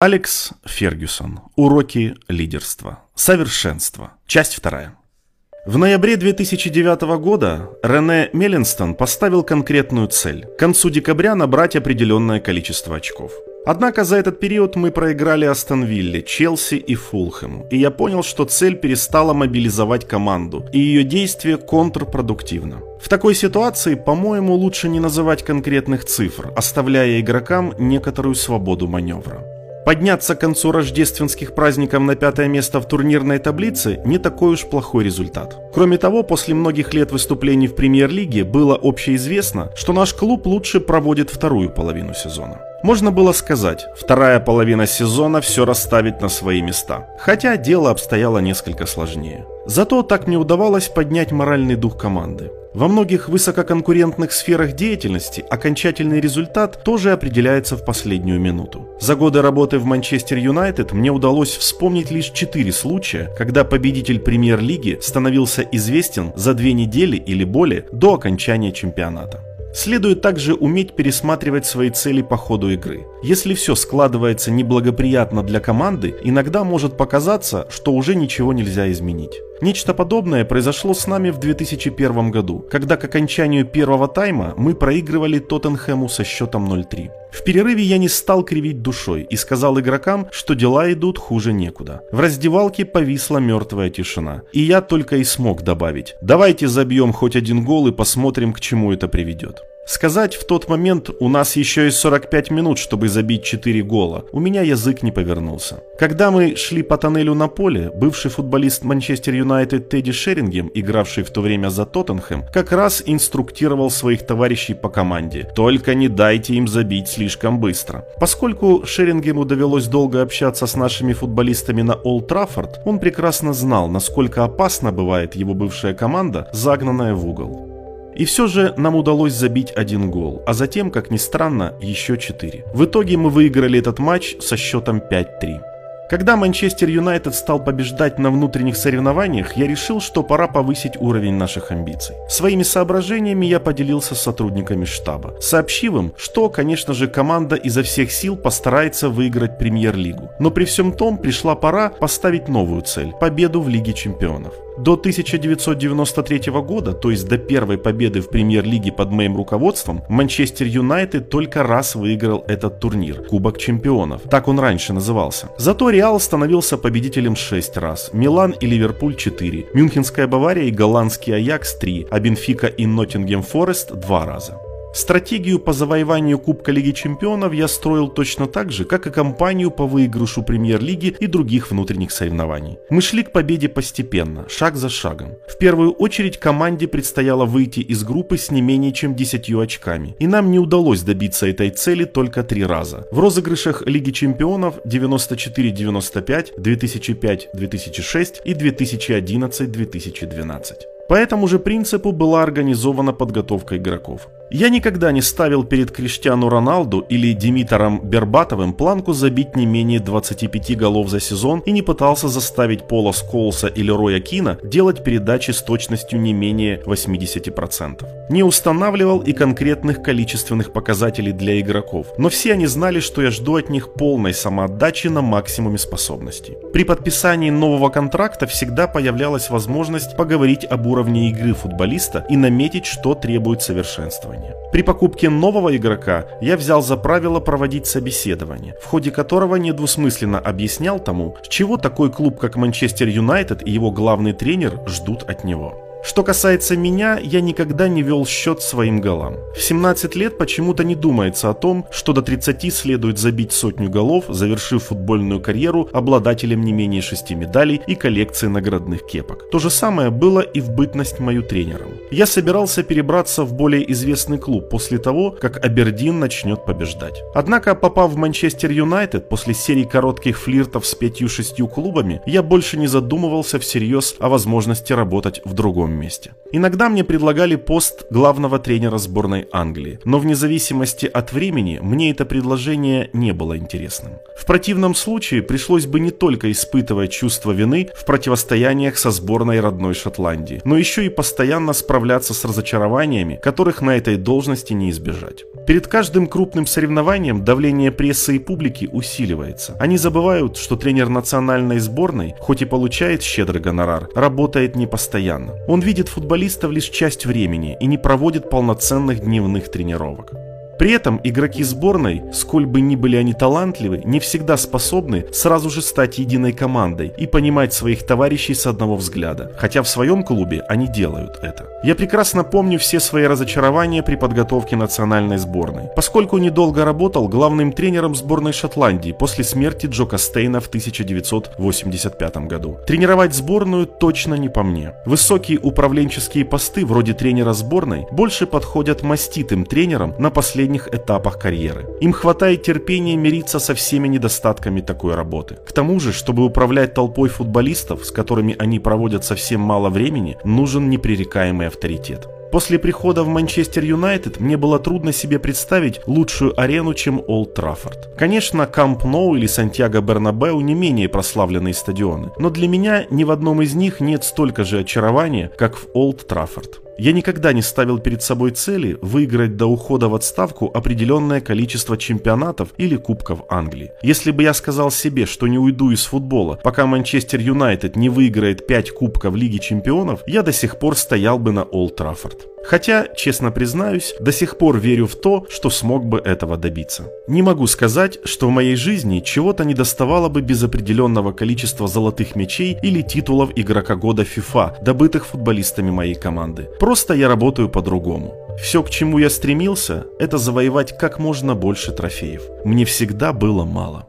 Алекс Фергюсон. Уроки лидерства. Совершенство. Часть вторая. В ноябре 2009 года Рене Мелленстон поставил конкретную цель – к концу декабря набрать определенное количество очков. Однако за этот период мы проиграли Астон Вилле, Челси и Фулхэму, и я понял, что цель перестала мобилизовать команду, и ее действие контрпродуктивно. В такой ситуации, по-моему, лучше не называть конкретных цифр, оставляя игрокам некоторую свободу маневра. Подняться к концу рождественских праздников на пятое место в турнирной таблице не такой уж плохой результат. Кроме того, после многих лет выступлений в премьер-лиге было общеизвестно, что наш клуб лучше проводит вторую половину сезона. Можно было сказать, вторая половина сезона все расставить на свои места. Хотя дело обстояло несколько сложнее. Зато так не удавалось поднять моральный дух команды. Во многих высококонкурентных сферах деятельности окончательный результат тоже определяется в последнюю минуту. За годы работы в Манчестер Юнайтед мне удалось вспомнить лишь четыре случая, когда победитель премьер-лиги становился известен за две недели или более до окончания чемпионата. Следует также уметь пересматривать свои цели по ходу игры. Если все складывается неблагоприятно для команды, иногда может показаться, что уже ничего нельзя изменить. Нечто подобное произошло с нами в 2001 году, когда к окончанию первого тайма мы проигрывали Тоттенхэму со счетом 0-3. В перерыве я не стал кривить душой и сказал игрокам, что дела идут хуже некуда. В раздевалке повисла мертвая тишина. И я только и смог добавить «давайте забьем хоть один гол и посмотрим, к чему это приведет». Сказать в тот момент у нас еще и 45 минут, чтобы забить 4 гола. У меня язык не повернулся. Когда мы шли по тоннелю на поле, бывший футболист Манчестер Юнайтед Тедди Шерингем, игравший в то время за Тоттенхэм, как раз инструктировал своих товарищей по команде. Только не дайте им забить слишком быстро. Поскольку Шерингему довелось долго общаться с нашими футболистами на Олд Траффорд, он прекрасно знал, насколько опасна бывает его бывшая команда, загнанная в угол. И все же нам удалось забить один гол, а затем, как ни странно, еще четыре. В итоге мы выиграли этот матч со счетом 5-3. Когда Манчестер Юнайтед стал побеждать на внутренних соревнованиях, я решил, что пора повысить уровень наших амбиций. Своими соображениями я поделился с сотрудниками штаба, сообщив им, что, конечно же, команда изо всех сил постарается выиграть премьер-лигу. Но при всем том пришла пора поставить новую цель – победу в Лиге чемпионов. До 1993 года, то есть до первой победы в премьер-лиге под моим руководством, Манчестер Юнайтед только раз выиграл этот турнир – Кубок чемпионов. Так он раньше назывался. Зато Реал становился победителем 6 раз, Милан и Ливерпуль 4, Мюнхенская Бавария и голландский Аякс 3, а Бенфика и Ноттингем Форест 2 раза. Стратегию по завоеванию Кубка Лиги Чемпионов я строил точно так же, как и кампанию по выигрышу Премьер-лиги и других внутренних соревнований. Мы шли к победе постепенно, шаг за шагом. В первую очередь команде предстояло выйти из группы с не менее чем 10 очками, и нам не удалось добиться этой цели только три раза. В розыгрышах Лиги Чемпионов 94-95, 2005-2006 и 2011-2012. По этому же принципу была организована подготовка игроков. Я никогда не ставил перед Криштиану Роналду или Димитром Бербатовым планку забить не менее 25 голов за сезон и не пытался заставить Пола Сколса или Роя Кина делать передачи с точностью не менее 80%. Не устанавливал и конкретных количественных показателей для игроков, но все они знали, что я жду от них полной самоотдачи на максимуме способностей. При подписании нового контракта всегда появлялась возможность поговорить об уровне игры футболиста и наметить, что требует совершенствования собеседование. При покупке нового игрока я взял за правило проводить собеседование, в ходе которого недвусмысленно объяснял тому, чего такой клуб, как Манчестер Юнайтед и его главный тренер ждут от него. Что касается меня, я никогда не вел счет своим голам. В 17 лет почему-то не думается о том, что до 30 следует забить сотню голов, завершив футбольную карьеру обладателем не менее шести медалей и коллекции наградных кепок. То же самое было и в бытность мою тренером. Я собирался перебраться в более известный клуб после того, как Абердин начнет побеждать. Однако, попав в Манчестер Юнайтед после серии коротких флиртов с пятью-шестью клубами, я больше не задумывался всерьез о возможности работать в другом месте. Иногда мне предлагали пост главного тренера сборной Англии, но вне зависимости от времени мне это предложение не было интересным. В противном случае пришлось бы не только испытывать чувство вины в противостояниях со сборной родной Шотландии, но еще и постоянно справляться с разочарованиями, которых на этой должности не избежать. Перед каждым крупным соревнованием давление прессы и публики усиливается. Они забывают, что тренер национальной сборной, хоть и получает щедрый гонорар, работает не постоянно. Он видит футболистов лишь часть времени и не проводит полноценных дневных тренировок. При этом игроки сборной, сколь бы ни были они талантливы, не всегда способны сразу же стать единой командой и понимать своих товарищей с одного взгляда, хотя в своем клубе они делают это. Я прекрасно помню все свои разочарования при подготовке национальной сборной, поскольку недолго работал главным тренером сборной Шотландии после смерти Джо Костейна в 1985 году. Тренировать сборную точно не по мне. Высокие управленческие посты вроде тренера сборной больше подходят маститым тренерам на последнем последних этапах карьеры. Им хватает терпения мириться со всеми недостатками такой работы. К тому же, чтобы управлять толпой футболистов, с которыми они проводят совсем мало времени, нужен непререкаемый авторитет. После прихода в Манчестер Юнайтед мне было трудно себе представить лучшую арену, чем Олд Траффорд. Конечно, Камп Ноу или Сантьяго Бернабеу не менее прославленные стадионы, но для меня ни в одном из них нет столько же очарования, как в Олд Траффорд. Я никогда не ставил перед собой цели выиграть до ухода в отставку определенное количество чемпионатов или кубков Англии. Если бы я сказал себе, что не уйду из футбола, пока Манчестер Юнайтед не выиграет 5 кубков Лиги Чемпионов, я до сих пор стоял бы на Олд Траффорд. Хотя, честно признаюсь, до сих пор верю в то, что смог бы этого добиться. Не могу сказать, что в моей жизни чего-то не доставало бы без определенного количества золотых мячей или титулов игрока года FIFA, добытых футболистами моей команды. Просто я работаю по-другому. Все, к чему я стремился, это завоевать как можно больше трофеев. Мне всегда было мало.